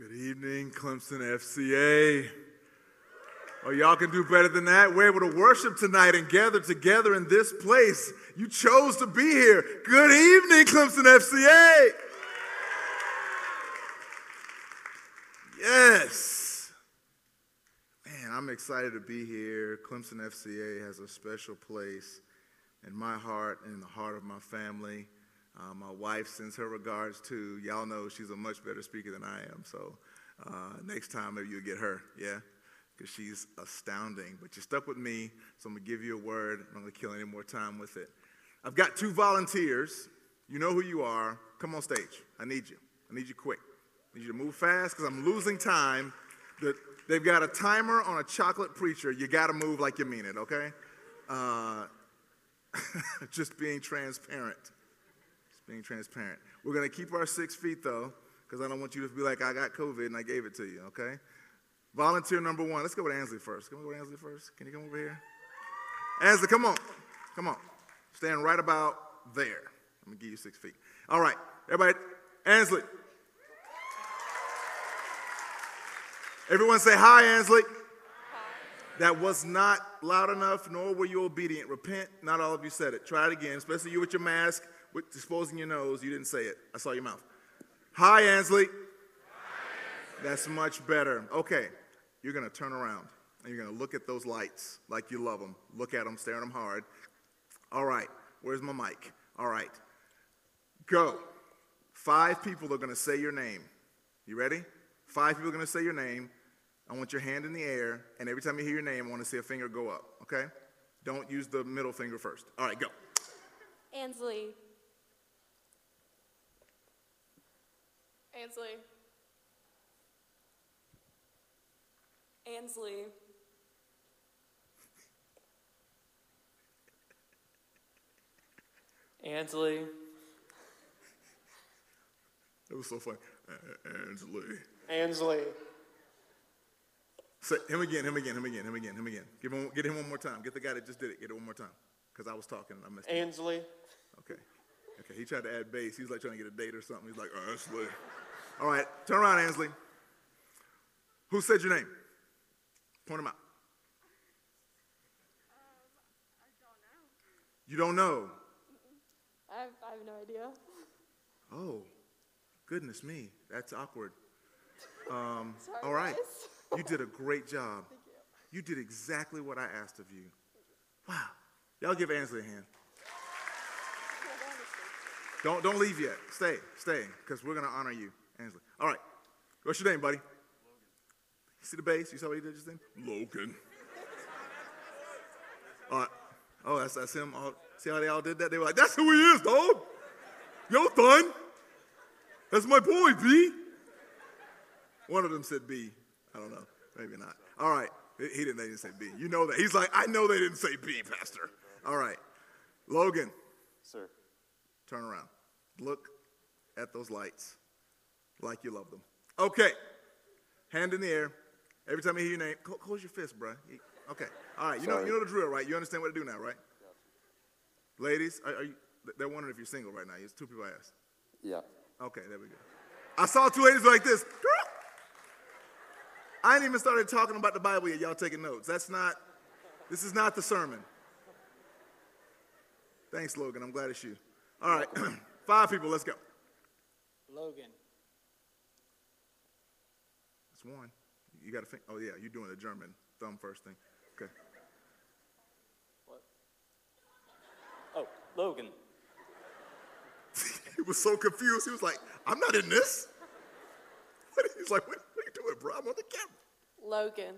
Good evening, Clemson FCA. Oh, y'all can do better than that. We're able to worship tonight and gather together in this place. You chose to be here. Good evening, Clemson FCA. Yes. Man, I'm excited to be here. Clemson FCA has a special place in my heart and in the heart of my family. Uh, my wife sends her regards to Y'all know she's a much better speaker than I am. So uh, next time maybe you'll get her. Yeah, because she's astounding. But you're stuck with me, so I'm gonna give you a word. I'm not gonna kill any more time with it. I've got two volunteers. You know who you are. Come on stage. I need you. I need you quick. I need you to move fast because I'm losing time. The, they've got a timer on a chocolate preacher. You got to move like you mean it. Okay. Uh, just being transparent being transparent. We're going to keep our six feet though, because I don't want you to be like, I got COVID and I gave it to you, okay? Volunteer number one. Let's go with Ansley first. Can we go with Ansley first? Can you come over here? Ansley, come on. Come on. Stand right about there. I'm going to give you six feet. All right. Everybody, Ansley. Everyone say hi, Ansley. That was not loud enough, nor were you obedient. Repent. Not all of you said it. Try it again, especially you with your mask with exposing your nose. You didn't say it. I saw your mouth. Hi, Ansley. Hi, That's much better. Okay, you're going to turn around and you're going to look at those lights like you love them. Look at them, stare at them hard. All right, where's my mic? All right, go. Five people are going to say your name. You ready? Five people are going to say your name. I want your hand in the air, and every time you hear your name, I want to see a finger go up, okay? Don't use the middle finger first. All right, go. Ansley. Ansley. Ansley. Ansley. It was so funny. Ansley. Ansley. Say him again, him again, him again, him again, him again. Give him, get him one more time. Get the guy that just did it. Get it one more time. Because I was talking and I missed it. Ansley. Okay. Okay. He tried to add bass. He's like trying to get a date or something. He's like, oh, Ansley. All right. Turn around, Ansley. Who said your name? Point him out. You don't know? I have, I have no idea. Oh, goodness me. That's awkward. Um, Sorry, all right. guys. You did a great job. Thank you. You did exactly what I asked of you. Wow. Y'all give Ansley a hand. Don't, don't leave yet. Stay, stay, because we're going to honor you, Ansley. All right. What's your name, buddy? You see the bass? You saw what he did just then? Logan. All right. Oh, that's, that's him. All, see how they all did that? They were like, that's who he is, dog. Yo, son. That's my boy, B. One of them said B. I don't know. Maybe not. All right. He didn't, they didn't say B. You know that. He's like, I know they didn't say B, Pastor. All right. Logan, Sir. turn around. Look at those lights like you love them. Okay. Hand in the air. Every time I hear your name, cl- close your fist, bruh. Okay. All right. You know, you know the drill, right? You understand what to do now, right? Yeah. Ladies, are, are you, they're wondering if you're single right now. It's two people I asked. Yeah. Okay, there we go. I saw two ladies like this. I ain't even started talking about the Bible yet. Y'all taking notes. That's not, this is not the sermon. Thanks, Logan. I'm glad it's you. All right, five people. Let's go. Logan. That's one. You got to think. Oh, yeah, you're doing the German thumb first thing. Okay. What? Oh, Logan. he was so confused. He was like, I'm not in this. He's like, what, what are you doing, bro? I'm on the camera. Logan. Logan.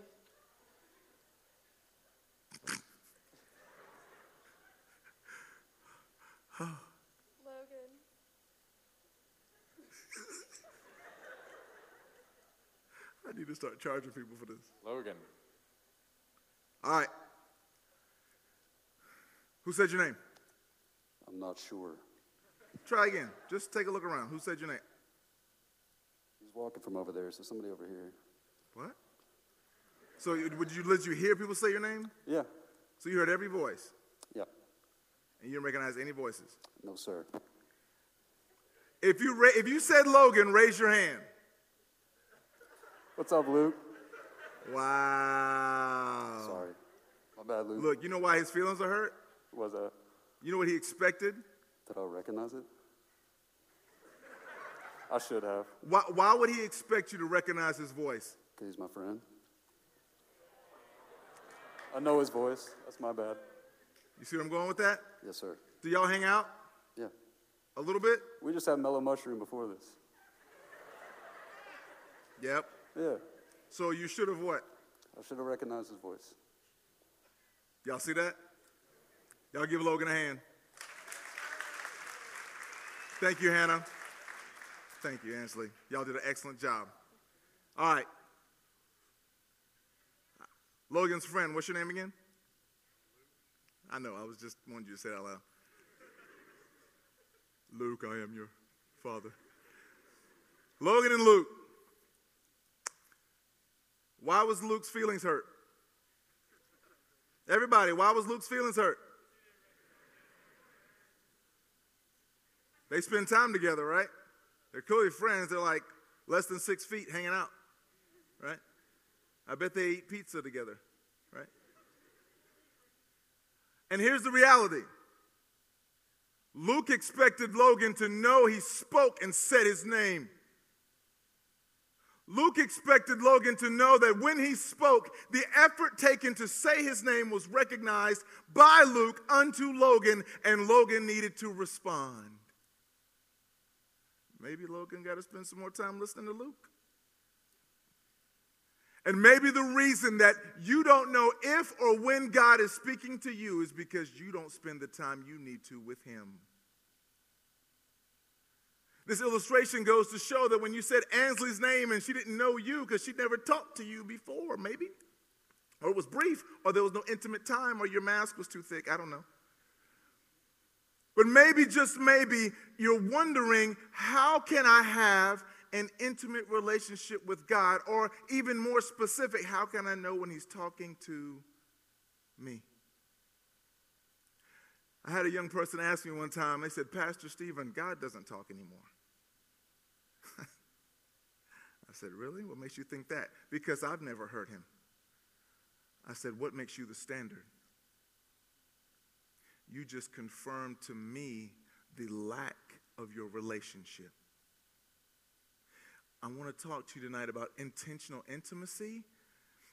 I need to start charging people for this. Logan. All right. Who said your name? I'm not sure. Try again. Just take a look around. Who said your name? He's walking from over there, so somebody over here. What? So would you let you hear people say your name? Yeah. So you heard every voice, Yeah. and you didn't recognize any voices. No, sir. If you ra- if you said Logan, raise your hand. What's up, Luke? Wow. Sorry. My bad, Luke. Look, you know why his feelings are hurt? Was that? You know what he expected? Did I recognize it? I should have, Why, why would he expect you to recognize his voice? because he's my friend. I know his voice. That's my bad. You see where I'm going with that? Yes, sir. Do y'all hang out Yeah. a little bit? We just had mellow mushroom before this. Yep. Yeah. So you should have what? I should have recognized his voice. Y'all see that? Y'all give Logan a hand. Thank you, Hannah. Thank you, Ansley. Y'all did an excellent job. All right. Logan's friend, what's your name again? I know, I was just wanted you to say it out loud. Luke, I am your father. Logan and Luke. Why was Luke's feelings hurt? Everybody, why was Luke's feelings hurt? They spend time together, right? They're clearly friends. They're like less than six feet hanging out, right? I bet they eat pizza together, right? And here's the reality Luke expected Logan to know he spoke and said his name. Luke expected Logan to know that when he spoke, the effort taken to say his name was recognized by Luke unto Logan, and Logan needed to respond. Maybe Logan got to spend some more time listening to Luke. And maybe the reason that you don't know if or when God is speaking to you is because you don't spend the time you need to with Him. This illustration goes to show that when you said Ansley's name and she didn't know you because she'd never talked to you before, maybe, or it was brief, or there was no intimate time, or your mask was too thick, I don't know. But maybe, just maybe, you're wondering how can I have an intimate relationship with God? Or even more specific, how can I know when He's talking to me? I had a young person ask me one time, they said, Pastor Stephen, God doesn't talk anymore. I said, Really? What makes you think that? Because I've never heard him. I said, What makes you the standard? You just confirmed to me the lack of your relationship. I want to talk to you tonight about intentional intimacy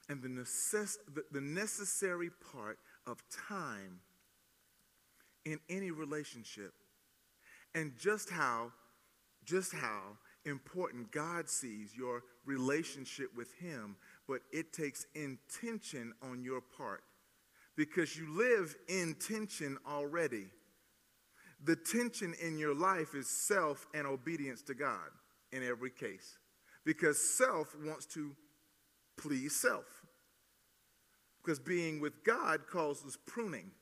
and the, necess- the, the necessary part of time in any relationship. And just how just how important God sees your relationship with him but it takes intention on your part. Because you live in tension already. The tension in your life is self and obedience to God in every case. Because self wants to please self. Because being with God causes pruning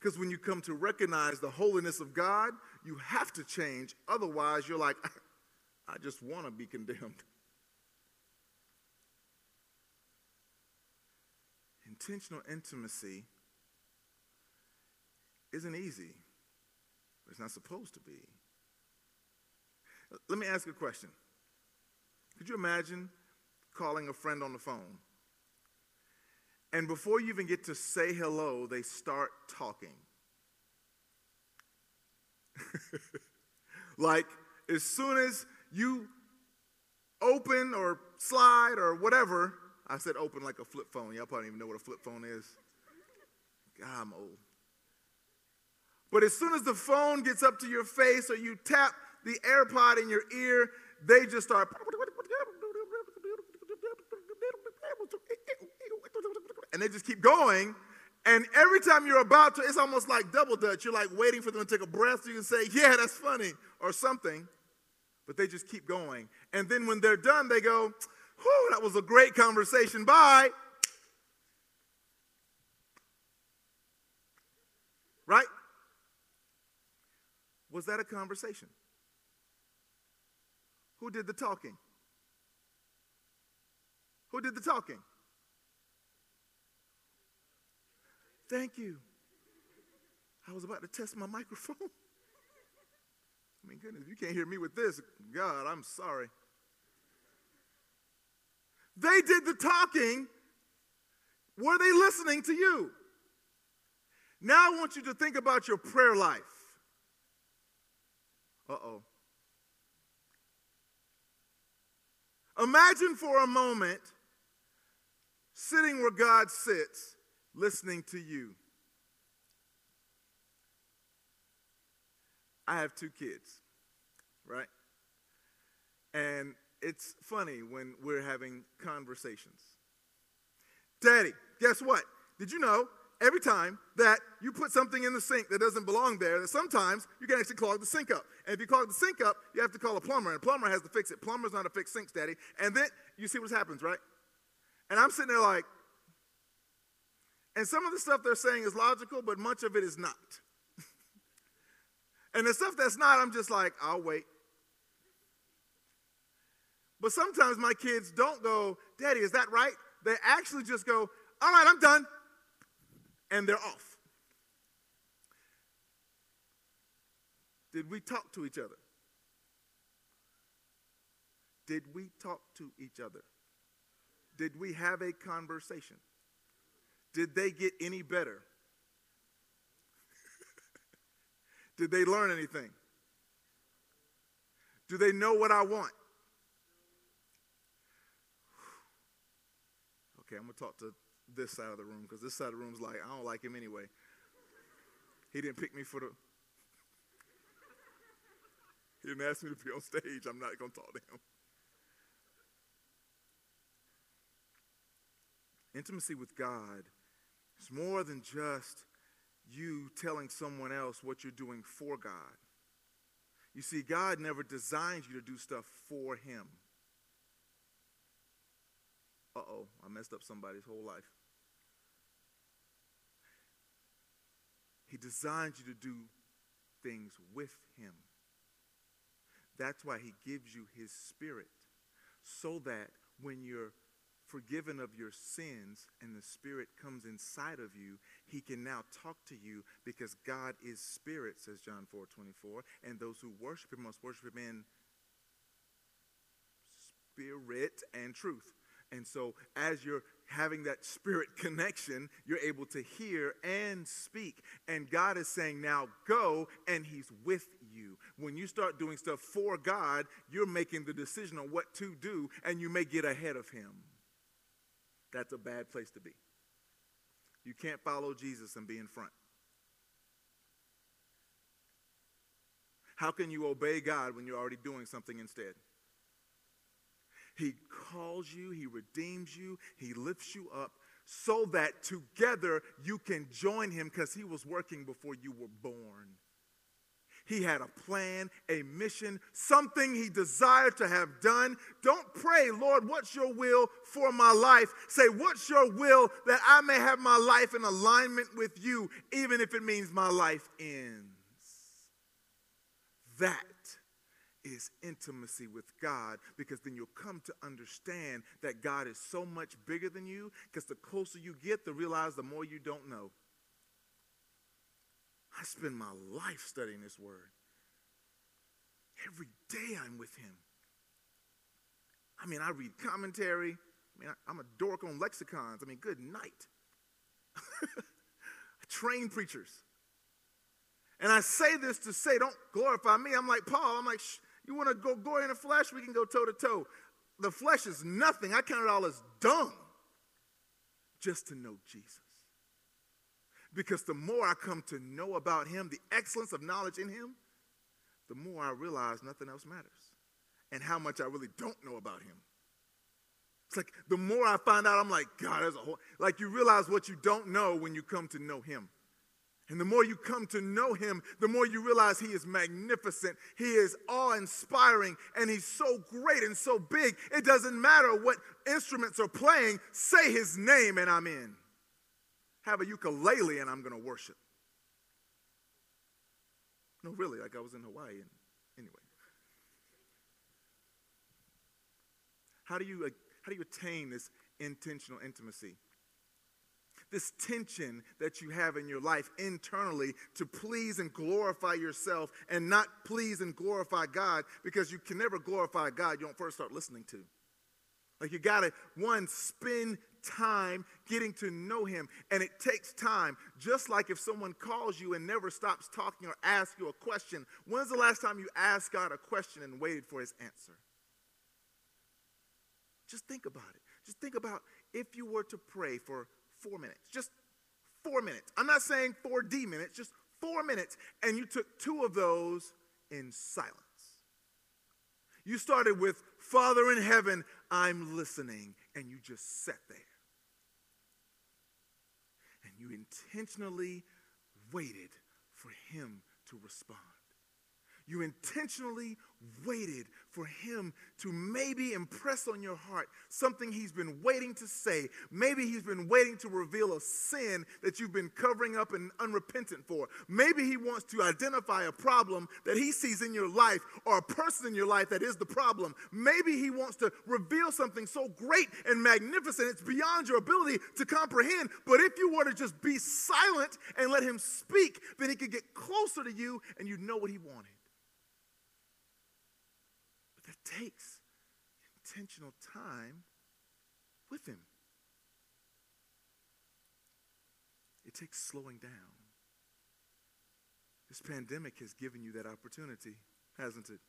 because when you come to recognize the holiness of God, you have to change. Otherwise, you're like, I just want to be condemned. Intentional intimacy isn't easy, it's not supposed to be. Let me ask a question. Could you imagine calling a friend on the phone? And before you even get to say hello, they start talking. like, as soon as you open or slide or whatever, I said open like a flip phone. Y'all probably don't even know what a flip phone is. God, I'm old. But as soon as the phone gets up to your face or you tap the AirPod in your ear, they just start. And they just keep going. And every time you're about to, it's almost like double dutch. You're like waiting for them to take a breath so you can say, Yeah, that's funny, or something. But they just keep going. And then when they're done, they go, Whew, that was a great conversation. Bye. Right? Was that a conversation? Who did the talking? Who did the talking? Thank you. I was about to test my microphone. I mean, goodness, you can't hear me with this. God, I'm sorry. They did the talking. Were they listening to you? Now I want you to think about your prayer life. Uh oh. Imagine for a moment sitting where God sits, listening to you. I have two kids, right? And it's funny when we're having conversations. Daddy, guess what? Did you know every time that you put something in the sink that doesn't belong there, that sometimes you can actually clog the sink up. And if you clog the sink up, you have to call a plumber, and a plumber has to fix it. Plumbers how to fix sinks, Daddy. And then you see what happens, right? And I'm sitting there like, and some of the stuff they're saying is logical, but much of it is not. and the stuff that's not, I'm just like, I'll wait. But sometimes my kids don't go, Daddy, is that right? They actually just go, All right, I'm done. And they're off. Did we talk to each other? Did we talk to each other? Did we have a conversation? Did they get any better? Did they learn anything? Do they know what I want? Okay, I'm going to talk to this side of the room because this side of the room's like, I don't like him anyway. He didn't pick me for the. He didn't ask me to be on stage. I'm not going to talk to him. Intimacy with God is more than just you telling someone else what you're doing for God. You see, God never designed you to do stuff for Him. Uh oh, I messed up somebody's whole life. He designed you to do things with Him. That's why He gives you His Spirit, so that when you're forgiven of your sins and the Spirit comes inside of you, He can now talk to you because God is Spirit, says John 4 24. And those who worship Him must worship Him in spirit and truth. And so, as you're having that spirit connection, you're able to hear and speak. And God is saying, now go, and He's with you. When you start doing stuff for God, you're making the decision on what to do, and you may get ahead of Him. That's a bad place to be. You can't follow Jesus and be in front. How can you obey God when you're already doing something instead? He calls you, He redeems you, He lifts you up so that together you can join Him because He was working before you were born. He had a plan, a mission, something he desired to have done. Don't pray, Lord, what's your will for my life? Say, what's your will that I may have my life in alignment with you, even if it means my life ends? That is intimacy with God because then you'll come to understand that God is so much bigger than you because the closer you get, the realize the more you don't know. I spend my life studying this word. Every day I'm with him. I mean, I read commentary. I mean, I, am a dork on lexicons. I mean, good night. I train preachers. And I say this to say, don't glorify me. I'm like Paul. I'm like, you want to go glory in the flesh? We can go toe to toe. The flesh is nothing. I count it all as dung just to know Jesus. Because the more I come to know about him, the excellence of knowledge in him, the more I realize nothing else matters and how much I really don't know about him. It's like the more I find out, I'm like, God, there's a whole, like you realize what you don't know when you come to know him. And the more you come to know him, the more you realize he is magnificent. He is awe inspiring and he's so great and so big. It doesn't matter what instruments are playing, say his name and I'm in have a ukulele and I'm going to worship. No, really, like I was in Hawaii. And anyway. How do you, how do you attain this intentional intimacy? This tension that you have in your life internally to please and glorify yourself and not please and glorify God because you can never glorify God you don't first start listening to. Like you gotta, one, spend time getting to know him. And it takes time. Just like if someone calls you and never stops talking or asks you a question. When's the last time you asked God a question and waited for his answer? Just think about it. Just think about if you were to pray for four minutes, just four minutes. I'm not saying 4D minutes, just four minutes. And you took two of those in silence. You started with, Father in heaven, I'm listening. And you just sat there. You intentionally waited for him to respond. You intentionally waited for him to maybe impress on your heart something he's been waiting to say. Maybe he's been waiting to reveal a sin that you've been covering up and unrepentant for. Maybe he wants to identify a problem that he sees in your life or a person in your life that is the problem. Maybe he wants to reveal something so great and magnificent it's beyond your ability to comprehend. But if you were to just be silent and let him speak, then he could get closer to you and you'd know what he wanted takes intentional time with Him. It takes slowing down. This pandemic has given you that opportunity, hasn't it?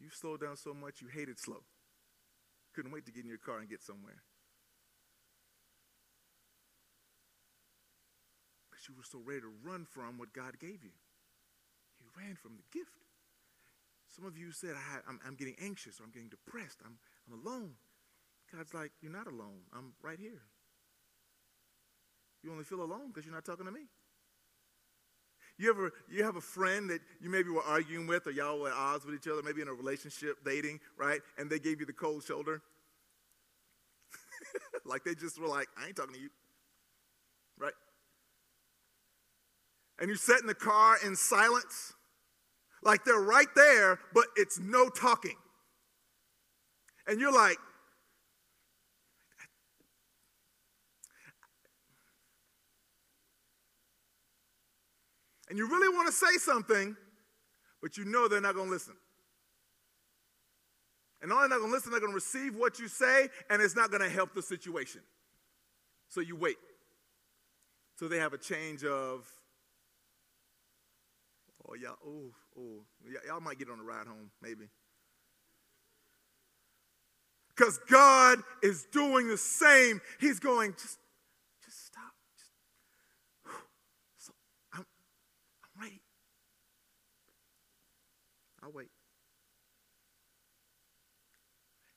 You slowed down so much you hated slow. Couldn't wait to get in your car and get somewhere. Because you were so ready to run from what God gave you. You ran from the gift. Some of you said, I, am getting anxious or I'm getting depressed. I'm, I'm alone. God's like, You're not alone. I'm right here. You only feel alone because you're not talking to me. You ever you have a friend that you maybe were arguing with or y'all were at odds with each other, maybe in a relationship, dating, right? And they gave you the cold shoulder. like they just were like, I ain't talking to you. Right? And you sat in the car in silence like they're right there, but it's no talking. And you're like, and you really want to say something, but you know they're not going to listen. And only not going to listen, they're going to receive what you say, and it's not going to help the situation. So you wait. So they have a change of Oh, y'all, oh, oh, y'all might get on a ride home, maybe. Because God is doing the same. He's going, just, just stop. Just, so I'm, I'm ready. I'll wait.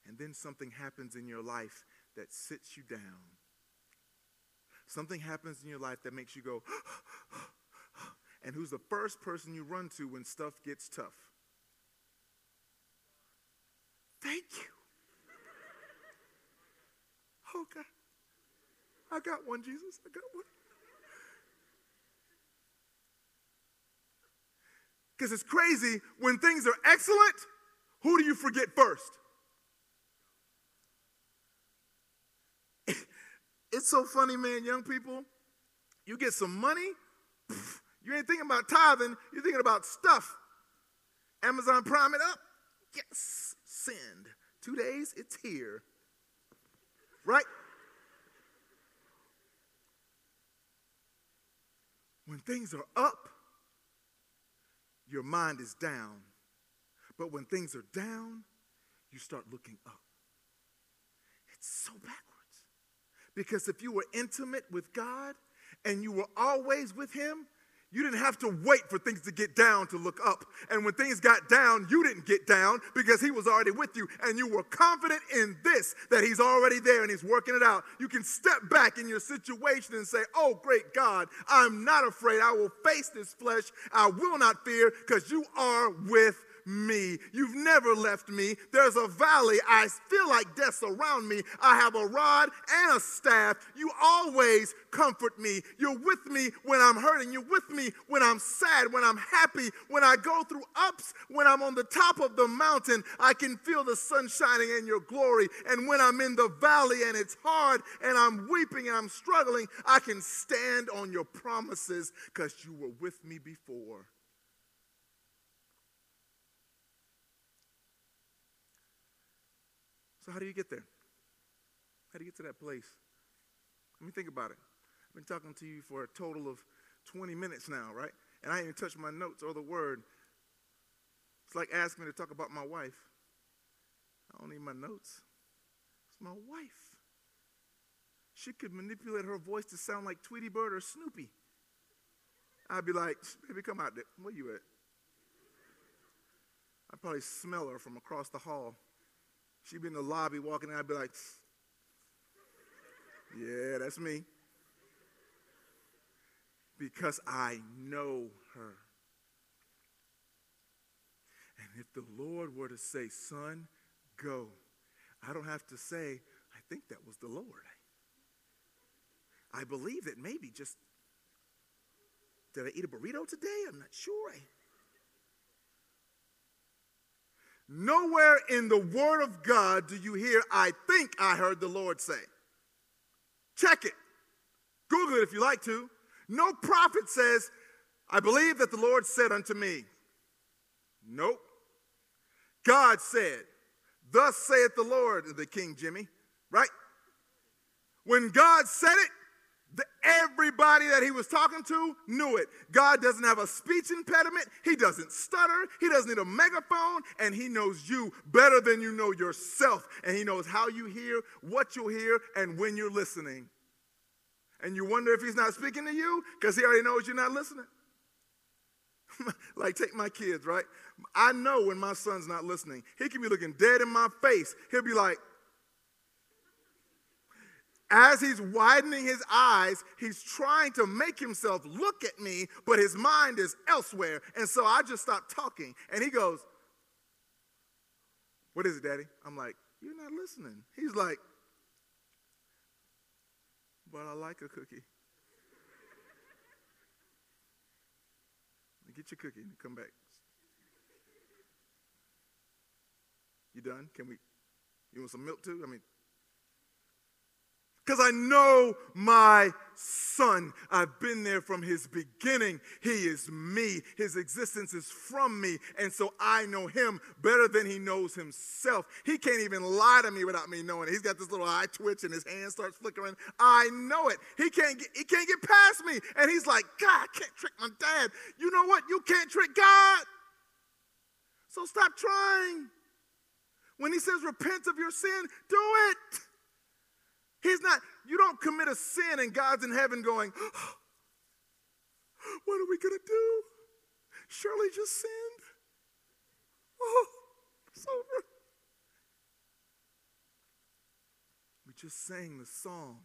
And then something happens in your life that sits you down. Something happens in your life that makes you go, and who's the first person you run to when stuff gets tough? Thank you. Oh, God. I got one, Jesus. I got one. Because it's crazy. When things are excellent, who do you forget first? It's so funny, man, young people. You get some money, you ain't thinking about tithing, you're thinking about stuff. Amazon Prime it up. Yes, send. Two days, it's here. Right? When things are up, your mind is down. But when things are down, you start looking up. It's so backwards. Because if you were intimate with God and you were always with Him, you didn't have to wait for things to get down to look up. And when things got down, you didn't get down because he was already with you. And you were confident in this, that he's already there and he's working it out. You can step back in your situation and say, Oh, great God, I'm not afraid. I will face this flesh. I will not fear because you are with me. You've never left me. There's a valley. I feel like death's around me. I have a rod and a staff. You always comfort me. You're with me when I'm hurting. You're with me when I'm sad, when I'm happy, when I go through ups, when I'm on the top of the mountain. I can feel the sun shining and your glory. And when I'm in the valley and it's hard and I'm weeping and I'm struggling, I can stand on your promises because you were with me before. How do you get there? How do you get to that place? Let me think about it. I've been talking to you for a total of 20 minutes now, right? And I even touched my notes or the word. It's like asking me to talk about my wife. I don't need my notes. It's my wife. She could manipulate her voice to sound like Tweety Bird or Snoopy. I'd be like, baby, come out there. Where you at? I'd probably smell her from across the hall. She'd be in the lobby walking in. I'd be like, yeah, that's me. Because I know her. And if the Lord were to say, son, go, I don't have to say, I think that was the Lord. I believe that maybe just, did I eat a burrito today? I'm not sure. Nowhere in the Word of God do you hear, I think I heard the Lord say. Check it. Google it if you like to. No prophet says, I believe that the Lord said unto me. Nope. God said, Thus saith the Lord, the King Jimmy, right? When God said it, the, everybody that he was talking to knew it. God doesn't have a speech impediment. He doesn't stutter. He doesn't need a megaphone. And he knows you better than you know yourself. And he knows how you hear, what you'll hear, and when you're listening. And you wonder if he's not speaking to you because he already knows you're not listening. like, take my kids, right? I know when my son's not listening. He can be looking dead in my face. He'll be like, as he's widening his eyes, he's trying to make himself look at me, but his mind is elsewhere. And so I just stop talking. And he goes, What is it, Daddy? I'm like, You're not listening. He's like, But I like a cookie. Get your cookie and come back. You done? Can we? You want some milk too? I mean, because I know my son. I've been there from his beginning. He is me. His existence is from me. And so I know him better than he knows himself. He can't even lie to me without me knowing it. He's got this little eye twitch and his hand starts flickering. I know it. He can't get, he can't get past me. And he's like, God, I can't trick my dad. You know what? You can't trick God. So stop trying. When he says repent of your sin, do it. He's not, you don't commit a sin and God's in heaven going, oh, what are we going to do? Shirley just sinned. Oh, it's over. We just sang the song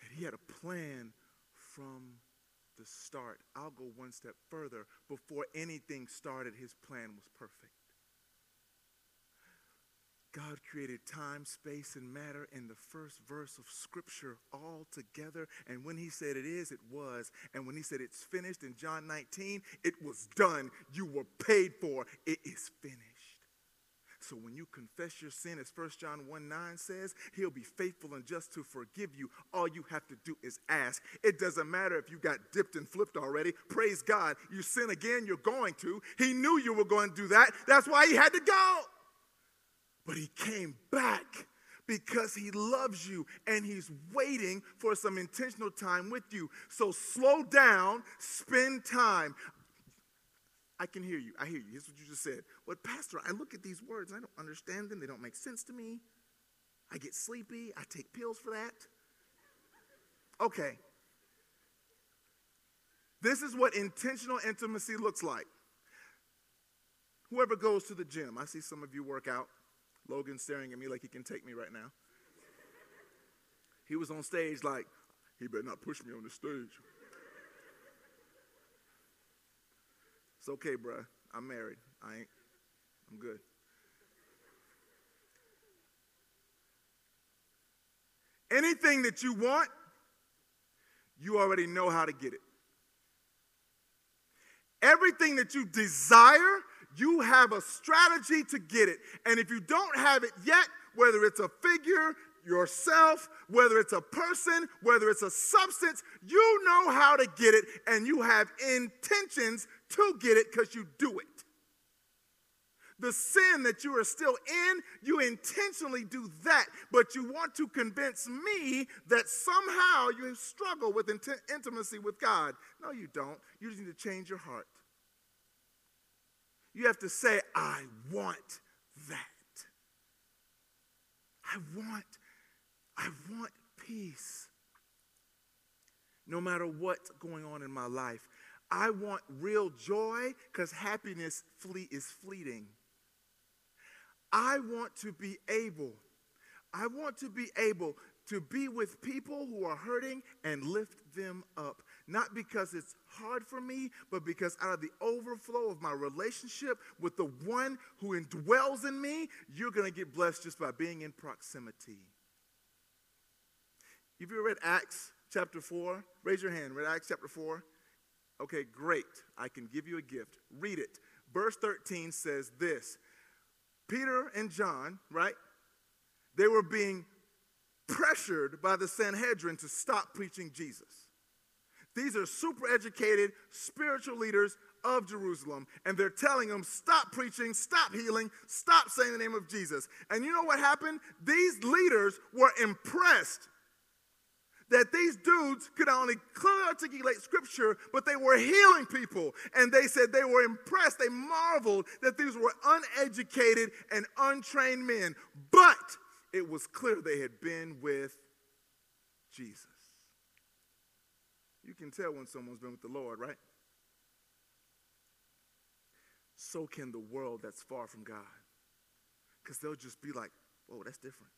that he had a plan from the start. I'll go one step further. Before anything started, his plan was perfect. God created time, space, and matter in the first verse of Scripture all together. And when He said it is, it was. And when He said it's finished in John 19, it was done. You were paid for. It is finished. So when you confess your sin, as 1 John 1 9 says, He'll be faithful and just to forgive you. All you have to do is ask. It doesn't matter if you got dipped and flipped already. Praise God. You sin again, you're going to. He knew you were going to do that. That's why He had to go. But he came back because he loves you and he's waiting for some intentional time with you. So slow down, spend time. I can hear you. I hear you. Here's what you just said. But, Pastor, I look at these words I don't understand them. They don't make sense to me. I get sleepy. I take pills for that. Okay. This is what intentional intimacy looks like. Whoever goes to the gym, I see some of you work out. Logan's staring at me like he can take me right now. He was on stage like, he better not push me on the stage. It's okay, bruh. I'm married. I ain't, I'm good. Anything that you want, you already know how to get it. Everything that you desire, you have a strategy to get it. And if you don't have it yet, whether it's a figure, yourself, whether it's a person, whether it's a substance, you know how to get it and you have intentions to get it because you do it. The sin that you are still in, you intentionally do that, but you want to convince me that somehow you struggle with inti- intimacy with God. No, you don't. You just need to change your heart. You have to say, I want that. I want, I want peace. No matter what's going on in my life, I want real joy because happiness flee is fleeting. I want to be able, I want to be able to be with people who are hurting and lift them up. Not because it's hard for me, but because out of the overflow of my relationship with the one who indwells in me, you're going to get blessed just by being in proximity. Have you ever read Acts chapter 4? Raise your hand. Read Acts chapter 4. Okay, great. I can give you a gift. Read it. Verse 13 says this Peter and John, right? They were being pressured by the Sanhedrin to stop preaching Jesus. These are super educated spiritual leaders of Jerusalem, and they're telling them, stop preaching, stop healing, stop saying the name of Jesus. And you know what happened? These leaders were impressed that these dudes could not only clearly articulate scripture, but they were healing people. And they said they were impressed, they marveled that these were uneducated and untrained men. But it was clear they had been with Jesus. You can tell when someone's been with the Lord, right? So can the world that's far from God. Because they'll just be like, whoa, that's different.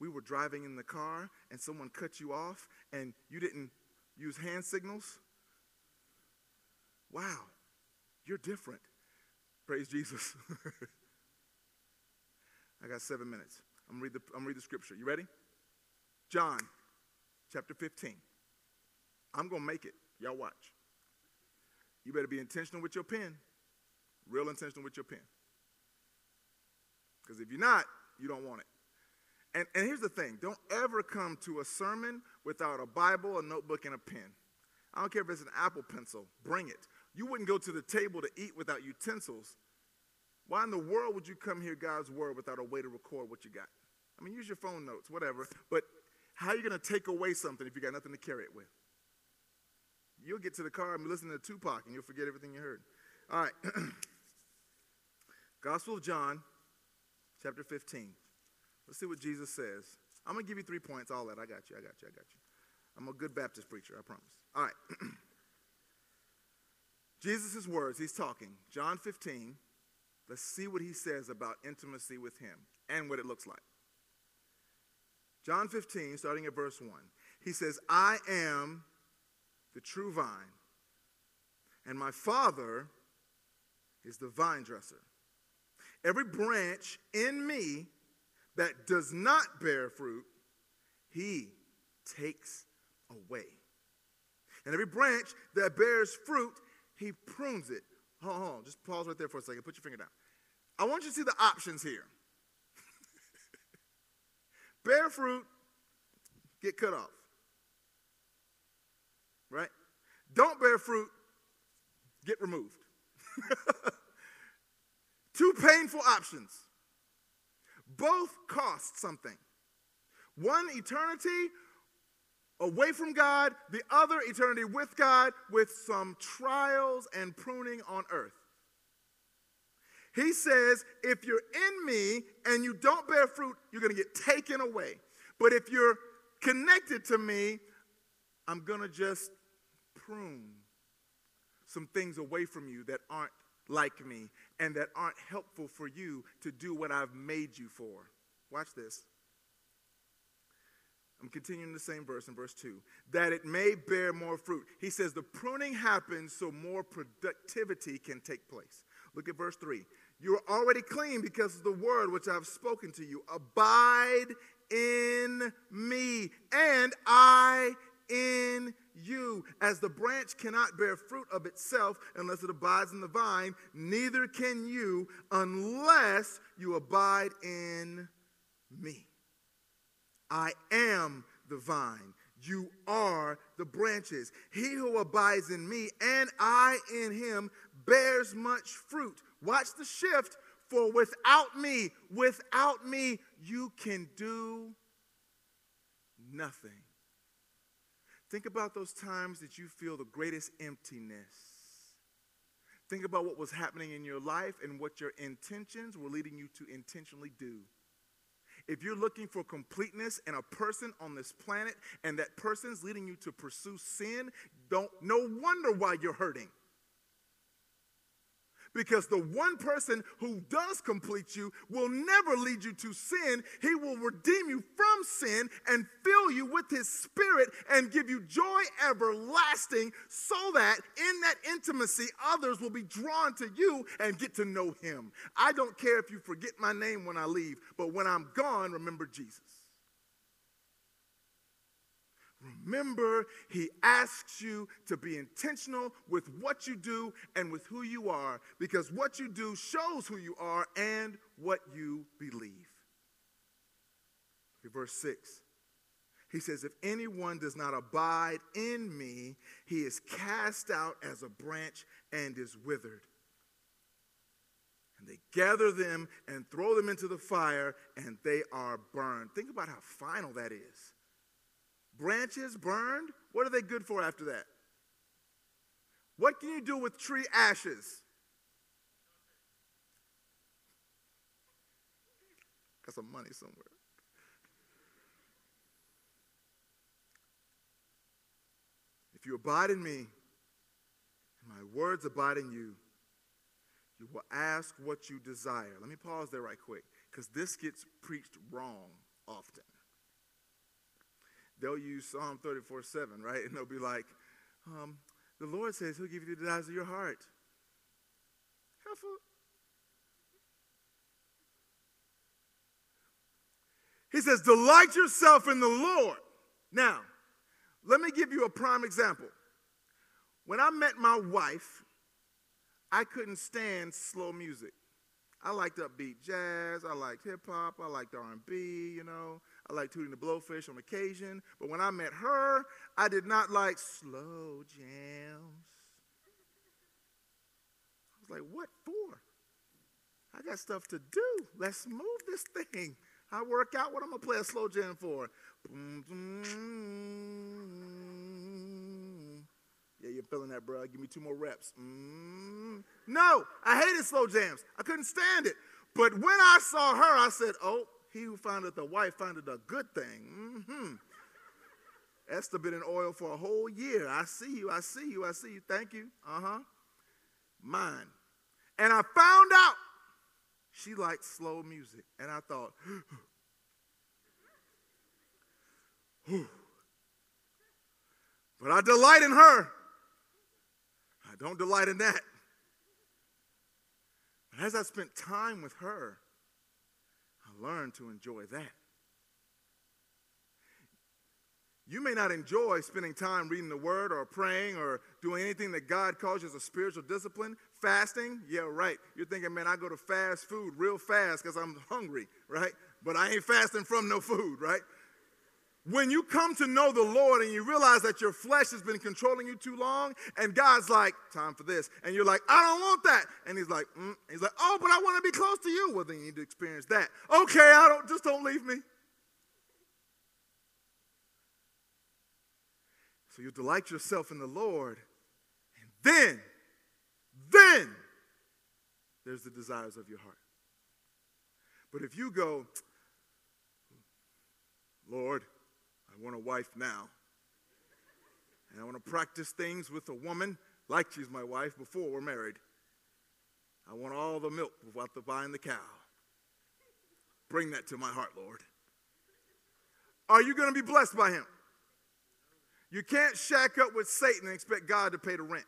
We were driving in the car and someone cut you off and you didn't use hand signals. Wow, you're different. Praise Jesus. I got seven minutes. I'm read the, I'm read the scripture. You ready? John chapter 15. I'm going to make it. Y'all watch. You better be intentional with your pen, real intentional with your pen. Because if you're not, you don't want it. And, and here's the thing don't ever come to a sermon without a Bible, a notebook, and a pen. I don't care if it's an Apple pencil, bring it. You wouldn't go to the table to eat without utensils. Why in the world would you come hear God's word without a way to record what you got? I mean, use your phone notes, whatever, but how are you going to take away something if you got nothing to carry it with? You'll get to the car and be listening to Tupac and you'll forget everything you heard. All right. Gospel of John, chapter 15. Let's see what Jesus says. I'm going to give you three points, all that. I got you, I got you, I got you. I'm a good Baptist preacher, I promise. All right. Jesus' words, he's talking. John 15. Let's see what he says about intimacy with him and what it looks like. John 15, starting at verse 1, he says, I am the true vine, and my Father is the vine dresser. Every branch in me that does not bear fruit, he takes away. And every branch that bears fruit, he prunes it. Hold on, just pause right there for a second. Put your finger down. I want you to see the options here. Bear fruit, get cut off. Right? Don't bear fruit, get removed. Two painful options. Both cost something. One, eternity away from God, the other, eternity with God, with some trials and pruning on earth. He says, if you're in me and you don't bear fruit, you're going to get taken away. But if you're connected to me, I'm going to just prune some things away from you that aren't like me and that aren't helpful for you to do what I've made you for. Watch this. I'm continuing the same verse in verse 2. That it may bear more fruit. He says the pruning happens so more productivity can take place. Look at verse 3. You are already clean because of the word which I've spoken to you. Abide in me, and I in you. As the branch cannot bear fruit of itself unless it abides in the vine, neither can you unless you abide in me. I am the vine. You are the branches. He who abides in me and I in him bears much fruit. Watch the shift. For without me, without me, you can do nothing. Think about those times that you feel the greatest emptiness. Think about what was happening in your life and what your intentions were leading you to intentionally do. If you're looking for completeness in a person on this planet and that person's leading you to pursue sin, don't no wonder why you're hurting. Because the one person who does complete you will never lead you to sin. He will redeem you from sin and fill you with his spirit and give you joy everlasting so that in that intimacy, others will be drawn to you and get to know him. I don't care if you forget my name when I leave, but when I'm gone, remember Jesus. Remember, he asks you to be intentional with what you do and with who you are, because what you do shows who you are and what you believe. Verse 6. He says, If anyone does not abide in me, he is cast out as a branch and is withered. And they gather them and throw them into the fire, and they are burned. Think about how final that is branches burned, what are they good for after that? What can you do with tree ashes? Got some money somewhere. If you abide in me, and my words abide in you, you will ask what you desire. Let me pause there right quick, because this gets preached wrong often they'll use Psalm 34 7, right? And they'll be like, um, the Lord says he'll give you the desires of your heart. He says, delight yourself in the Lord. Now, let me give you a prime example. When I met my wife, I couldn't stand slow music. I liked upbeat jazz, I liked hip hop, I liked R&B, you know. I like Hootie and the Blowfish on occasion, but when I met her, I did not like slow jams. I was like, what for? I got stuff to do. Let's move this thing. I work out. What I'm gonna play a slow jam for? Yeah, you're feeling that, bro. Give me two more reps. Mm. No, I hated slow jams. I couldn't stand it. But when I saw her, I said, "Oh, he who findeth a wife findeth a good thing. Mm-hmm. Esther been in oil for a whole year. I see you, I see you, I see you. Thank you. Uh-huh. Mine. And I found out she liked slow music. And I thought, but I delight in her. I don't delight in that. But as I spent time with her, learn to enjoy that. You may not enjoy spending time reading the word or praying or doing anything that God calls you as a spiritual discipline. Fasting, yeah, right. You're thinking, man, I go to fast food real fast because I'm hungry, right? But I ain't fasting from no food, right? When you come to know the Lord and you realize that your flesh has been controlling you too long, and God's like, time for this. And you're like, I don't want that. And he's like, mm. he's like, oh, but I want to be close to you. Well, then you need to experience that. Okay, I don't, just don't leave me. So you delight yourself in the Lord, and then, then there's the desires of your heart. But if you go, Lord, I want a wife now. And I want to practice things with a woman like she's my wife before we're married. I want all the milk without the buying the cow. Bring that to my heart, Lord. Are you going to be blessed by him? You can't shack up with Satan and expect God to pay the rent.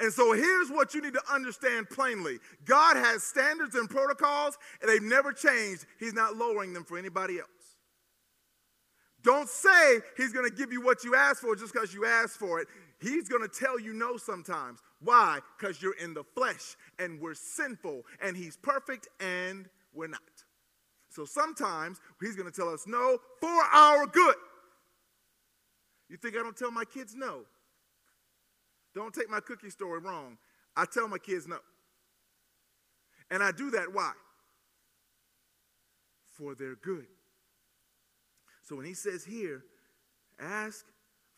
And so here's what you need to understand plainly God has standards and protocols, and they've never changed. He's not lowering them for anybody else. Don't say He's going to give you what you ask for just because you asked for it. He's going to tell you no sometimes. Why? Because you're in the flesh and we're sinful, and He's perfect and we're not. So sometimes he's going to tell us no for our good. You think I don't tell my kids no? Don't take my cookie story wrong. I tell my kids no. And I do that why? For their good. So when he says here, ask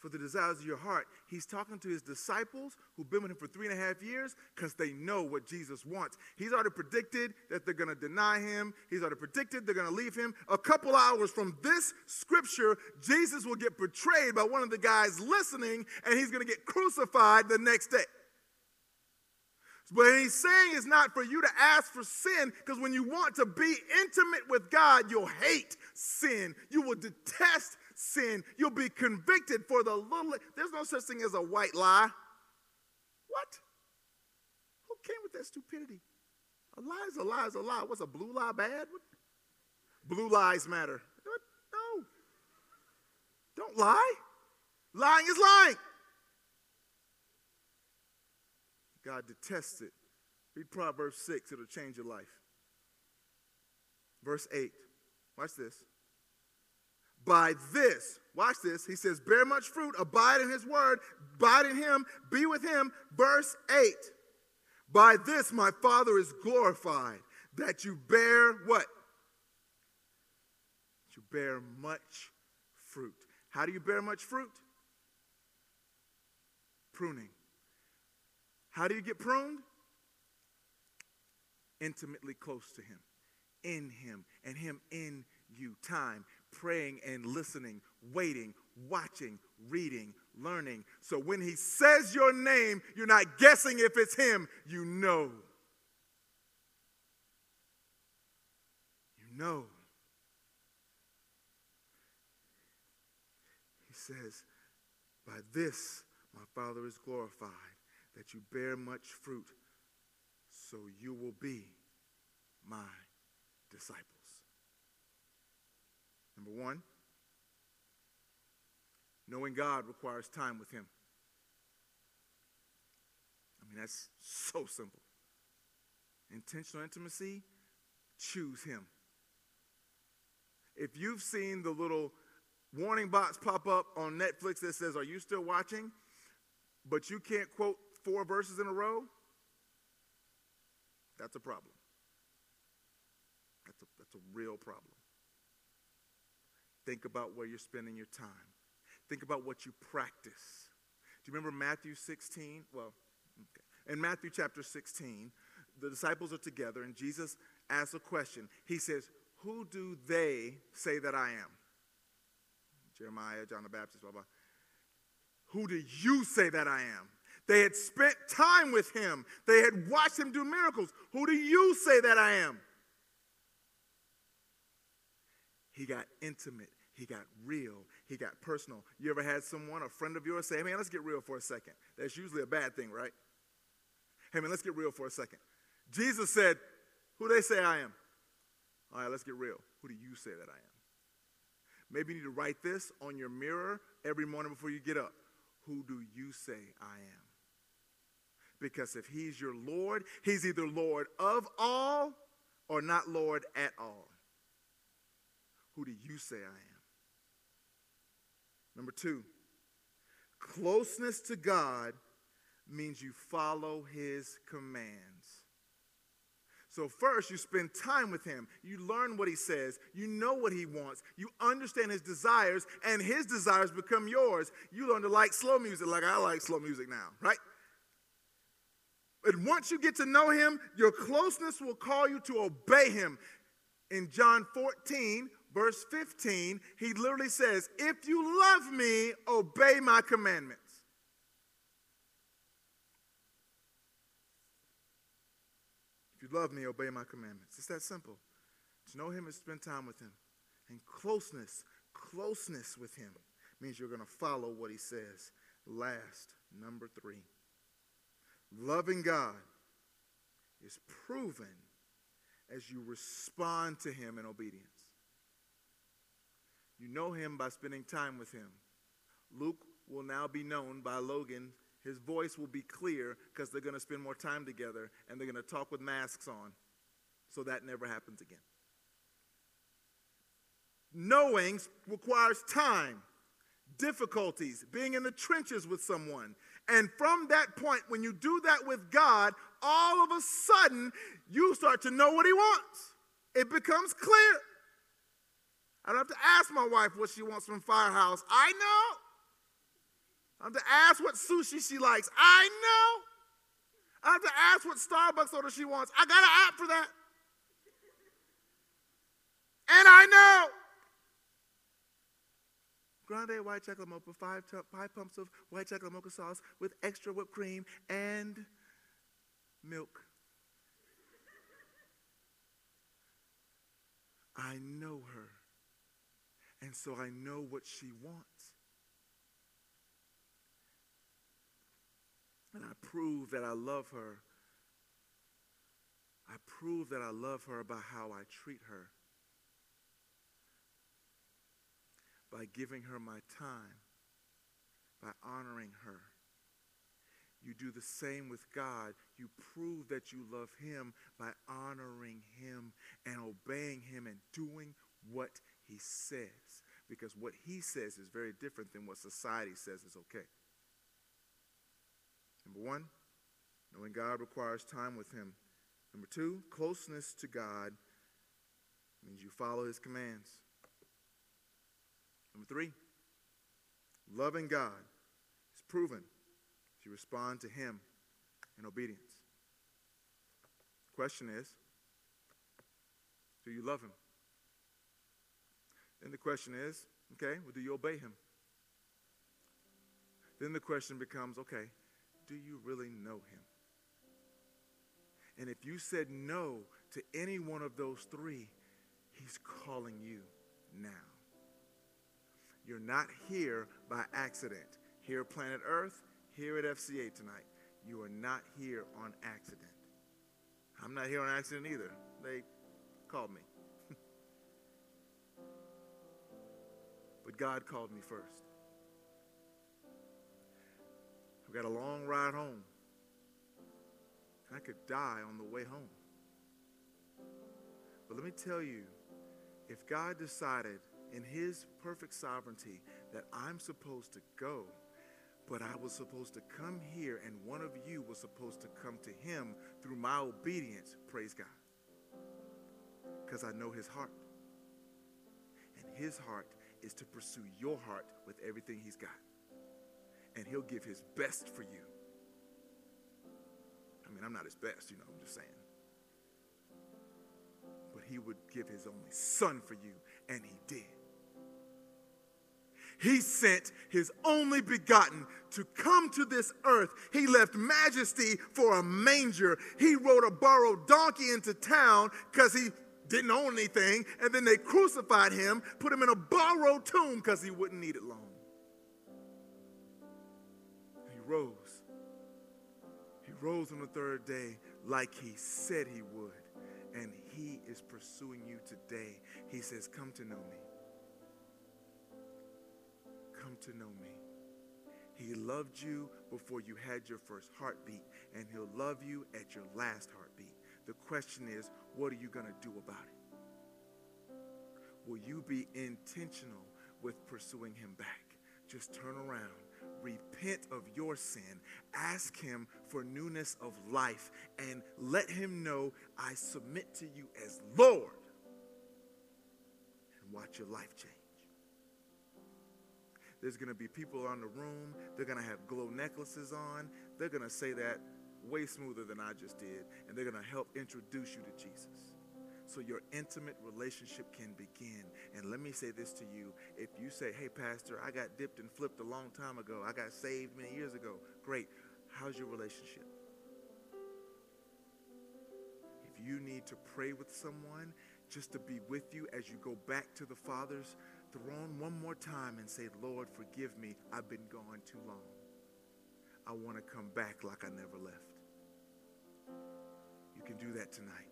for the desires of your heart, he's talking to his disciples who've been with him for three and a half years because they know what Jesus wants. He's already predicted that they're going to deny him, he's already predicted they're going to leave him. A couple hours from this scripture, Jesus will get betrayed by one of the guys listening, and he's going to get crucified the next day. But he's saying it's not for you to ask for sin because when you want to be intimate with God, you'll hate sin. You will detest sin. You'll be convicted for the little. There's no such thing as a white lie. What? Who came with that stupidity? A lie is a lie is a lie. What's a blue lie bad? What? Blue lies matter. What? No. Don't lie. Lying is lying. God detests it. Read Proverbs 6, it'll change your life. Verse 8. Watch this. By this, watch this, he says, bear much fruit, abide in his word, abide in him, be with him. Verse 8. By this my Father is glorified, that you bear what? That you bear much fruit. How do you bear much fruit? Pruning. How do you get pruned? Intimately close to Him, in Him, and Him in you. Time, praying and listening, waiting, watching, reading, learning. So when He says your name, you're not guessing if it's Him, you know. You know. He says, By this my Father is glorified that you bear much fruit, so you will be my disciples. Number one, knowing God requires time with Him. I mean, that's so simple. Intentional intimacy, choose Him. If you've seen the little warning box pop up on Netflix that says, Are you still watching? But you can't quote four verses in a row, that's a problem. That's a, that's a real problem. Think about where you're spending your time. Think about what you practice. Do you remember Matthew 16? Well, okay. in Matthew chapter 16, the disciples are together and Jesus asks a question. He says, Who do they say that I am? Jeremiah, John the Baptist, blah, blah. Who do you say that I am? They had spent time with him. They had watched him do miracles. Who do you say that I am? He got intimate. He got real. He got personal. You ever had someone, a friend of yours, say, hey, man, let's get real for a second? That's usually a bad thing, right? Hey, man, let's get real for a second. Jesus said, Who they say I am? All right, let's get real. Who do you say that I am? Maybe you need to write this on your mirror every morning before you get up. Who do you say I am? Because if he's your Lord, he's either Lord of all or not Lord at all. Who do you say I am? Number two, closeness to God means you follow his commands. So, first, you spend time with him. You learn what he says. You know what he wants. You understand his desires, and his desires become yours. You learn to like slow music, like I like slow music now, right? And once you get to know him, your closeness will call you to obey him. In John 14, verse 15, he literally says, If you love me, obey my commandments. If you love me, obey my commandments. It's that simple. To know him is spend time with him. And closeness, closeness with him means you're going to follow what he says. Last, number three. Loving God is proven as you respond to him in obedience. You know him by spending time with him. Luke will now be known by Logan. His voice will be clear because they're going to spend more time together and they're going to talk with masks on. So that never happens again. Knowing requires time, difficulties, being in the trenches with someone. And from that point, when you do that with God, all of a sudden you start to know what He wants. It becomes clear. I don't have to ask my wife what she wants from Firehouse. I know. I have to ask what sushi she likes. I know. I have to ask what Starbucks order she wants. I got an app for that. And I know. Grande white chocolate mocha, five, five pumps of white chocolate mocha sauce with extra whipped cream and milk. I know her. And so I know what she wants. And I prove that I love her. I prove that I love her by how I treat her. By giving her my time. By honoring her. You do the same with God. You prove that you love Him by honoring Him and obeying Him and doing what He says. Because what He says is very different than what society says is okay. Number one, knowing God requires time with Him. Number two, closeness to God means you follow His commands. Number three, loving God is proven if you respond to Him in obedience. Question is, do you love Him? Then the question is, okay, well, do you obey Him? Then the question becomes, okay, do you really know Him? And if you said no to any one of those three, He's calling you now. You're not here by accident. Here Planet Earth, here at FCA tonight. You are not here on accident. I'm not here on accident either. They called me. But God called me first. I've got a long ride home. I could die on the way home. But let me tell you, if God decided in his perfect sovereignty that I'm supposed to go, but I was supposed to come here and one of you was supposed to come to him through my obedience, praise God. Because I know his heart. And his heart is to pursue your heart with everything he's got. And he'll give his best for you. I mean, I'm not his best, you know, I'm just saying. But he would give his only son for you, and he did. He sent his only begotten to come to this earth. He left majesty for a manger. He rode a borrowed donkey into town because he didn't own anything. And then they crucified him, put him in a borrowed tomb because he wouldn't need it long. He rose. He rose on the third day like he said he would. And he is pursuing you today. He says, Come to know me come to know me. He loved you before you had your first heartbeat, and He'll love you at your last heartbeat. The question is, what are you going to do about it? Will you be intentional with pursuing Him back? Just turn around, repent of your sin, ask Him for newness of life, and let Him know, I submit to you as Lord, and watch your life change. There's going to be people around the room. They're going to have glow necklaces on. They're going to say that way smoother than I just did. And they're going to help introduce you to Jesus. So your intimate relationship can begin. And let me say this to you. If you say, hey, Pastor, I got dipped and flipped a long time ago, I got saved many years ago, great. How's your relationship? If you need to pray with someone just to be with you as you go back to the Father's throne one more time and say, Lord, forgive me. I've been gone too long. I want to come back like I never left. You can do that tonight.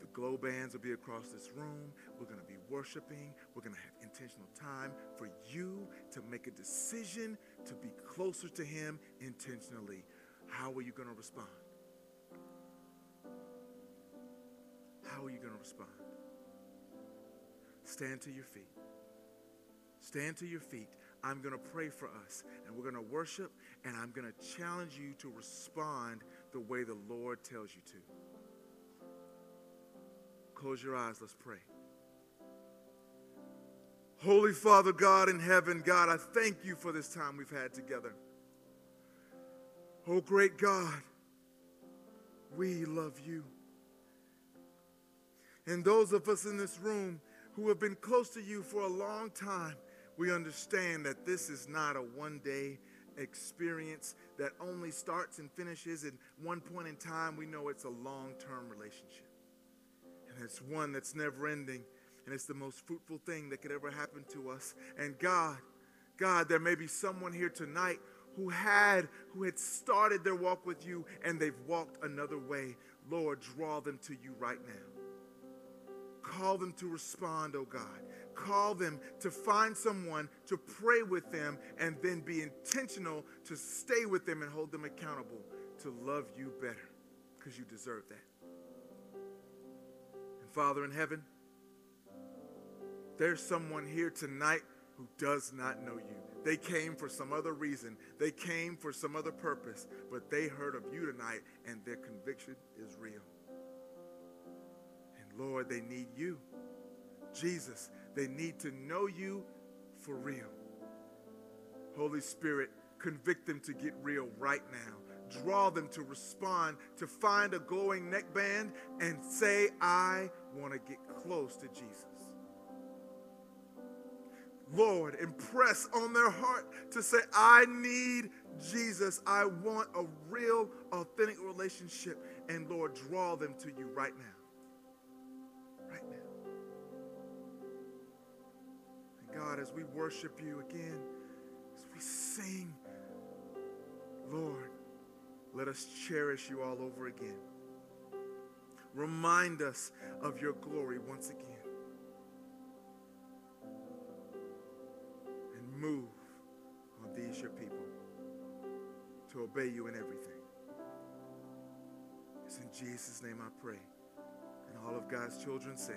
The glow bands will be across this room. We're going to be worshiping. We're going to have intentional time for you to make a decision to be closer to Him intentionally. How are you going to respond? How are you going to respond? stand to your feet. Stand to your feet. I'm going to pray for us, and we're going to worship, and I'm going to challenge you to respond the way the Lord tells you to. Close your eyes. Let's pray. Holy Father God in heaven, God, I thank you for this time we've had together. Oh, great God, we love you. And those of us in this room who have been close to you for a long time, we understand that this is not a one day experience that only starts and finishes at one point in time. We know it's a long term relationship. And it's one that's never ending. And it's the most fruitful thing that could ever happen to us. And God, God, there may be someone here tonight who had who had started their walk with you and they've walked another way. Lord, draw them to you right now. Call them to respond, oh God. Call them to find someone to pray with them and then be intentional to stay with them and hold them accountable to love you better because you deserve that. And Father in heaven, there's someone here tonight who does not know you. They came for some other reason. They came for some other purpose, but they heard of you tonight and their conviction is real. And Lord, they need you. Jesus, they need to know you for real. Holy Spirit, convict them to get real right now. Draw them to respond, to find a glowing neckband and say, I want to get close to Jesus. Lord, impress on their heart to say, I need Jesus. I want a real, authentic relationship. And Lord, draw them to you right now. God, as we worship you again, as we sing, Lord, let us cherish you all over again. Remind us of your glory once again. And move on these your people to obey you in everything. It's in Jesus' name I pray. And all of God's children say,